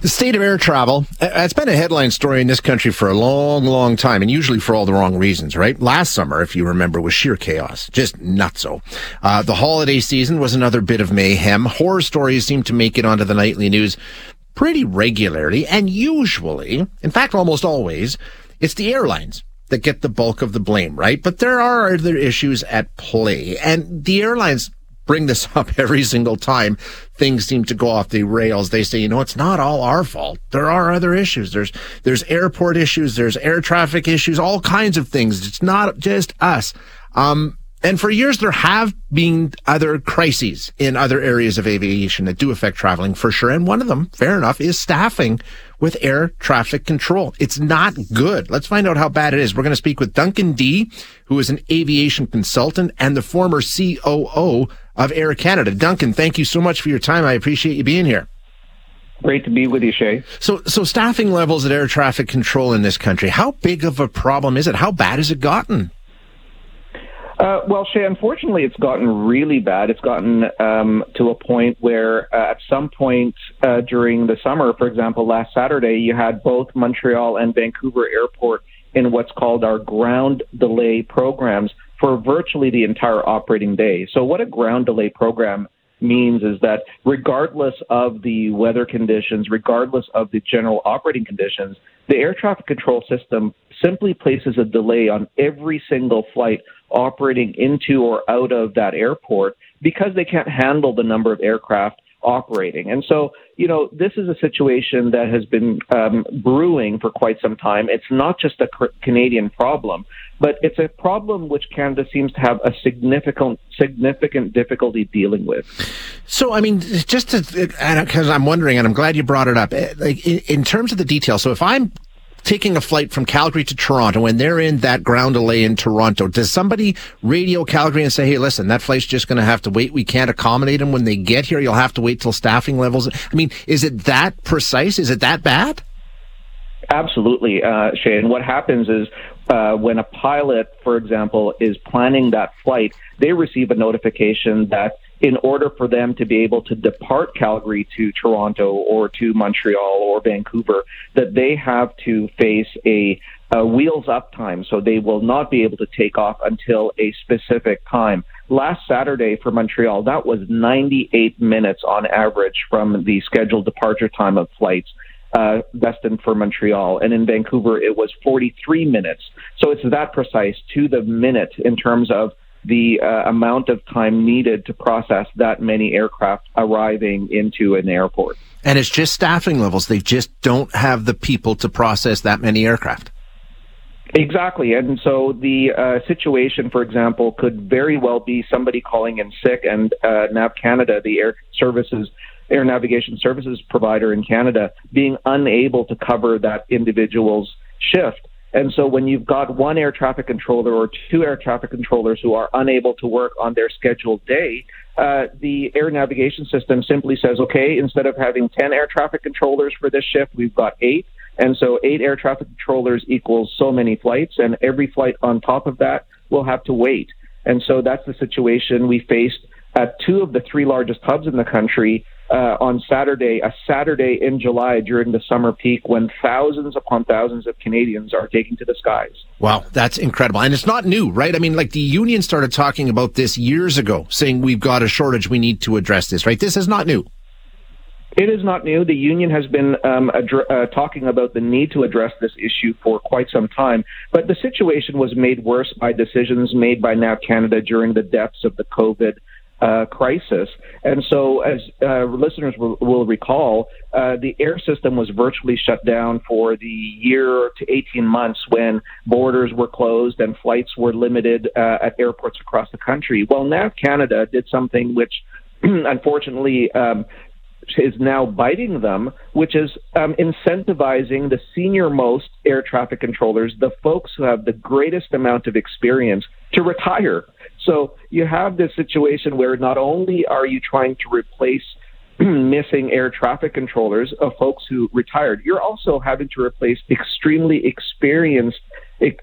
The state of air travel, uh, it's been a headline story in this country for a long, long time, and usually for all the wrong reasons, right? Last summer, if you remember, was sheer chaos. Just nutso. Uh, the holiday season was another bit of mayhem. Horror stories seem to make it onto the nightly news pretty regularly, and usually, in fact, almost always, it's the airlines that get the bulk of the blame, right? But there are other issues at play, and the airlines bring this up every single time things seem to go off the rails. They say, you know, it's not all our fault. There are other issues. There's, there's airport issues. There's air traffic issues, all kinds of things. It's not just us. Um, and for years, there have been other crises in other areas of aviation that do affect traveling for sure. And one of them, fair enough, is staffing with air traffic control. It's not good. Let's find out how bad it is. We're going to speak with Duncan Dee, who is an aviation consultant and the former COO of Air Canada. Duncan, thank you so much for your time. I appreciate you being here. Great to be with you, Shay. So, so staffing levels at air traffic control in this country, how big of a problem is it? How bad has it gotten? Uh, well, Shay, unfortunately, it's gotten really bad. It's gotten um, to a point where, uh, at some point uh, during the summer, for example, last Saturday, you had both Montreal and Vancouver Airport in what's called our ground delay programs for virtually the entire operating day. So, what a ground delay program means is that regardless of the weather conditions, regardless of the general operating conditions, the air traffic control system simply places a delay on every single flight operating into or out of that airport because they can't handle the number of aircraft operating. And so, you know, this is a situation that has been um, brewing for quite some time. It's not just a Canadian problem, but it's a problem which Canada seems to have a significant significant difficulty dealing with. So, I mean, just because I'm wondering, and I'm glad you brought it up, eh, like in, in terms of the details. So, if I'm taking a flight from Calgary to Toronto and they're in that ground delay in Toronto, does somebody radio Calgary and say, hey, listen, that flight's just going to have to wait. We can't accommodate them when they get here. You'll have to wait till staffing levels. I mean, is it that precise? Is it that bad? Absolutely, uh, Shane. What happens is uh, when a pilot, for example, is planning that flight, they receive a notification that in order for them to be able to depart Calgary to Toronto or to Montreal or Vancouver, that they have to face a, a wheels up time. So they will not be able to take off until a specific time. Last Saturday for Montreal, that was 98 minutes on average from the scheduled departure time of flights. Uh, destined for Montreal. And in Vancouver, it was 43 minutes. So it's that precise to the minute in terms of the uh, amount of time needed to process that many aircraft arriving into an airport. And it's just staffing levels. They just don't have the people to process that many aircraft. Exactly. And so the uh, situation, for example, could very well be somebody calling in sick and uh, NAV Canada, the air services, air navigation services provider in Canada, being unable to cover that individual's shift. And so when you've got one air traffic controller or two air traffic controllers who are unable to work on their scheduled day, uh, the air navigation system simply says, okay, instead of having 10 air traffic controllers for this shift, we've got eight. And so eight air traffic controllers equals so many flights, and every flight on top of that will have to wait. And so that's the situation we faced at two of the three largest hubs in the country uh, on Saturday, a Saturday in July during the summer peak when thousands upon thousands of Canadians are taking to the skies. Wow, that's incredible. And it's not new, right? I mean, like the union started talking about this years ago, saying we've got a shortage, we need to address this, right? This is not new. It is not new. The union has been um, adre- uh, talking about the need to address this issue for quite some time, but the situation was made worse by decisions made by NAV Canada during the depths of the COVID uh, crisis. And so, as uh, listeners will, will recall, uh, the air system was virtually shut down for the year to 18 months when borders were closed and flights were limited uh, at airports across the country. Well, NAV Canada did something which, unfortunately, um, is now biting them, which is um, incentivizing the senior most air traffic controllers, the folks who have the greatest amount of experience, to retire. So you have this situation where not only are you trying to replace missing air traffic controllers of folks who retired, you're also having to replace extremely experienced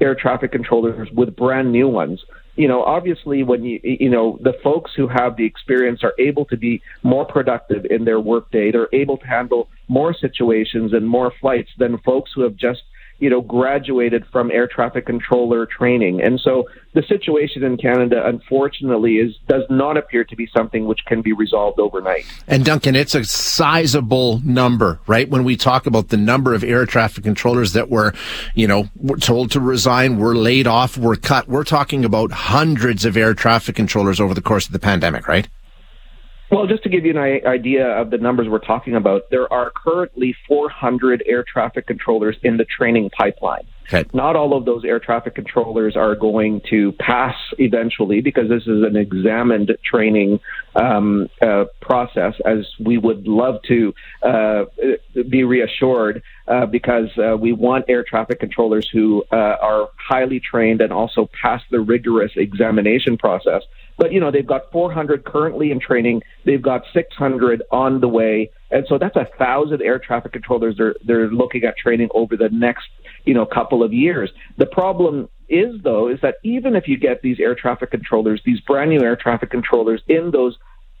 air traffic controllers with brand new ones you know, obviously when you, you know, the folks who have the experience are able to be more productive in their workday. They're able to handle more situations and more flights than folks who have just you know, graduated from air traffic controller training. And so the situation in Canada, unfortunately, is does not appear to be something which can be resolved overnight. And Duncan, it's a sizable number, right? When we talk about the number of air traffic controllers that were, you know, were told to resign, were laid off, were cut, we're talking about hundreds of air traffic controllers over the course of the pandemic, right? Well, just to give you an idea of the numbers we're talking about, there are currently 400 air traffic controllers in the training pipeline. Okay. Not all of those air traffic controllers are going to pass eventually because this is an examined training um, uh, process, as we would love to uh, be reassured uh, because uh, we want air traffic controllers who uh, are highly trained and also pass the rigorous examination process. But, you know, they've got 400 currently in training. They've got 600 on the way. And so that's a thousand air traffic controllers they're, they're looking at training over the next, you know, couple of years. The problem is, though, is that even if you get these air traffic controllers, these brand new air traffic controllers in those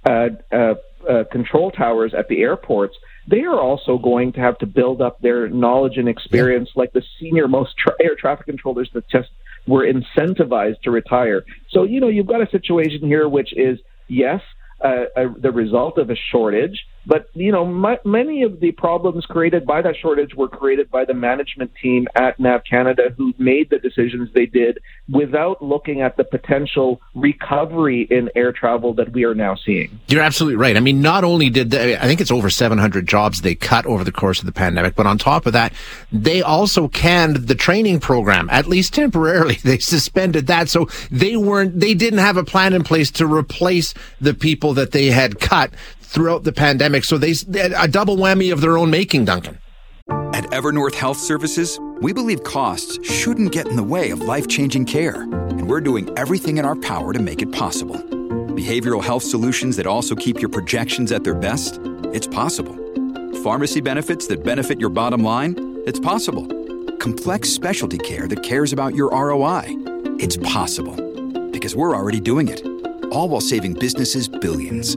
uh, uh, uh, control towers at the airports, they are also going to have to build up their knowledge and experience like the senior most tra- air traffic controllers that just were incentivized to retire. So, you know, you've got a situation here which is, yes, uh, uh, the result of a shortage. But you know, m- many of the problems created by that shortage were created by the management team at NAV Canada, who made the decisions they did without looking at the potential recovery in air travel that we are now seeing. You're absolutely right. I mean, not only did they, I think it's over 700 jobs they cut over the course of the pandemic, but on top of that, they also canned the training program at least temporarily. They suspended that, so they weren't, they didn't have a plan in place to replace the people that they had cut throughout the pandemic. So they, they a double whammy of their own making, Duncan. At Evernorth Health Services, we believe costs shouldn't get in the way of life changing care. And we're doing everything in our power to make it possible. Behavioral health solutions that also keep your projections at their best? It's possible. Pharmacy benefits that benefit your bottom line? It's possible. Complex specialty care that cares about your ROI? It's possible. Because we're already doing it. All while saving businesses billions.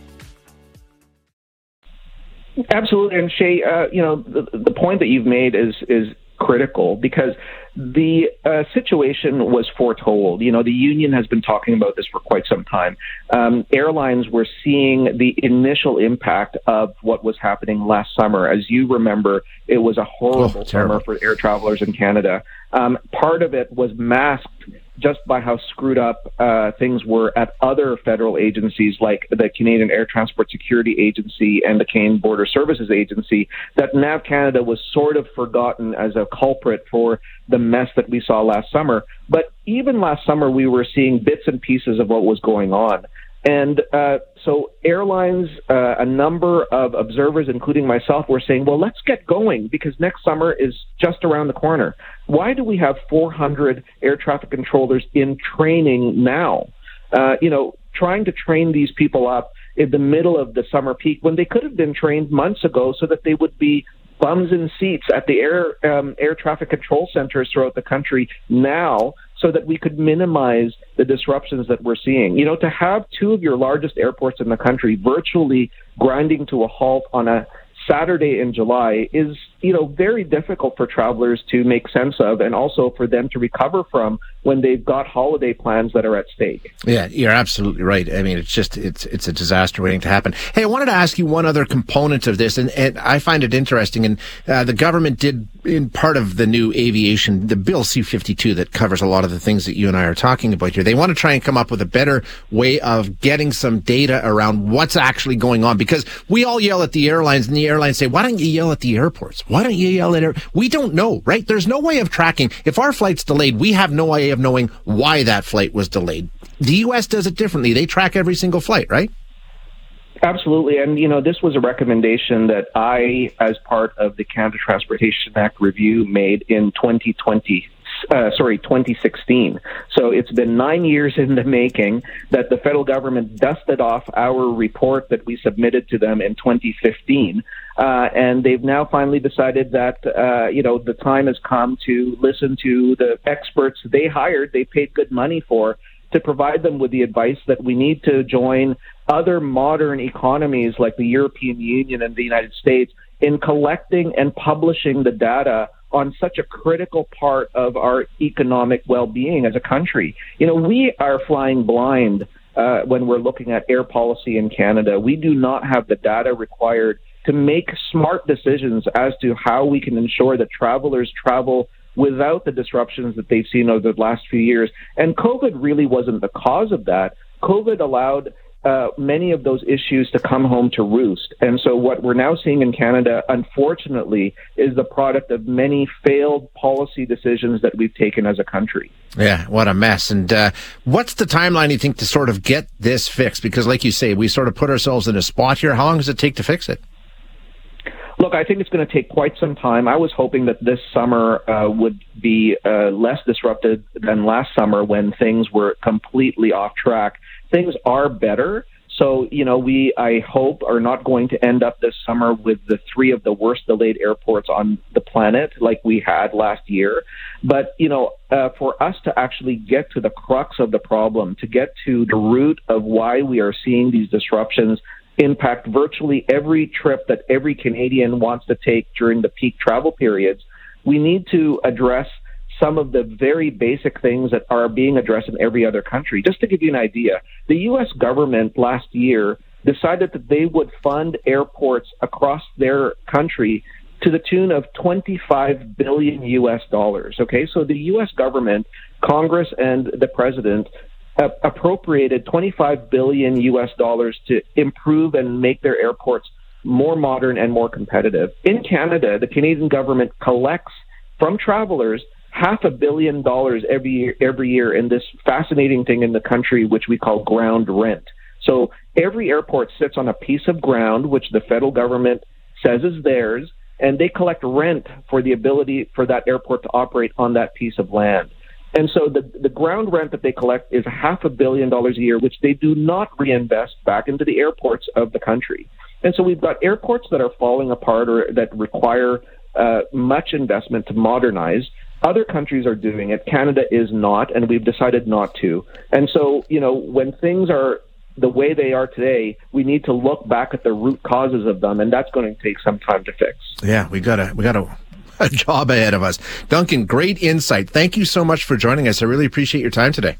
Absolutely, and Shay, uh, you know the, the point that you've made is is critical because the uh, situation was foretold. You know, the union has been talking about this for quite some time. Um, airlines were seeing the initial impact of what was happening last summer. As you remember, it was a horrible oh, summer for air travelers in Canada. Um, part of it was masked just by how screwed up uh, things were at other federal agencies like the Canadian Air Transport Security Agency and the Canadian Border Services Agency, that NAV Canada was sort of forgotten as a culprit for the mess that we saw last summer. But even last summer, we were seeing bits and pieces of what was going on. And uh, so, airlines, uh, a number of observers, including myself, were saying, well, let's get going because next summer is just around the corner. Why do we have 400 air traffic controllers in training now? Uh, you know, trying to train these people up in the middle of the summer peak when they could have been trained months ago so that they would be bums in seats at the air um, air traffic control centers throughout the country now so that we could minimize the disruptions that we're seeing. You know, to have two of your largest airports in the country virtually grinding to a halt on a Saturday in July is you know, very difficult for travelers to make sense of and also for them to recover from when they've got holiday plans that are at stake. Yeah, you're absolutely right. I mean, it's just, it's, it's a disaster waiting to happen. Hey, I wanted to ask you one other component of this, and, and I find it interesting. And uh, the government did, in part of the new aviation, the Bill C-52 that covers a lot of the things that you and I are talking about here. They want to try and come up with a better way of getting some data around what's actually going on because we all yell at the airlines and the airlines say, why don't you yell at the airports? Why don't you yell at it? We don't know, right? There's no way of tracking. If our flight's delayed, we have no way of knowing why that flight was delayed. The U.S. does it differently. They track every single flight, right? Absolutely. And, you know, this was a recommendation that I, as part of the Canada Transportation Act review, made in 2020 uh, sorry, 2016. So it's been nine years in the making that the federal government dusted off our report that we submitted to them in 2015. Uh, and they've now finally decided that, uh, you know, the time has come to listen to the experts they hired, they paid good money for, to provide them with the advice that we need to join other modern economies like the European Union and the United States in collecting and publishing the data on such a critical part of our economic well-being as a country. You know, we are flying blind uh, when we're looking at air policy in Canada. We do not have the data required to make smart decisions as to how we can ensure that travelers travel without the disruptions that they've seen over the last few years. And COVID really wasn't the cause of that. COVID allowed uh, many of those issues to come home to roost. And so, what we're now seeing in Canada, unfortunately, is the product of many failed policy decisions that we've taken as a country. Yeah, what a mess. And uh, what's the timeline you think to sort of get this fixed? Because, like you say, we sort of put ourselves in a spot here. How long does it take to fix it? Look, I think it's going to take quite some time. I was hoping that this summer uh, would be uh, less disrupted than last summer when things were completely off track things are better. So, you know, we, I hope, are not going to end up this summer with the three of the worst delayed airports on the planet like we had last year. But, you know, uh, for us to actually get to the crux of the problem, to get to the root of why we are seeing these disruptions impact virtually every trip that every Canadian wants to take during the peak travel periods, we need to address some of the very basic things that are being addressed in every other country. Just to give you an idea, the U.S. government last year decided that they would fund airports across their country to the tune of 25 billion US dollars. Okay, so the US government, Congress, and the president appropriated 25 billion US dollars to improve and make their airports more modern and more competitive. In Canada, the Canadian government collects from travelers half a billion dollars every year, every year in this fascinating thing in the country, which we call ground rent. So every airport sits on a piece of ground, which the federal government says is theirs, and they collect rent for the ability for that airport to operate on that piece of land. And so the, the ground rent that they collect is half a billion dollars a year, which they do not reinvest back into the airports of the country. And so we've got airports that are falling apart or that require uh, much investment to modernize. Other countries are doing it. Canada is not, and we've decided not to. And so, you know, when things are the way they are today, we need to look back at the root causes of them, and that's going to take some time to fix. Yeah, we got a we got a, a job ahead of us. Duncan, great insight. Thank you so much for joining us. I really appreciate your time today.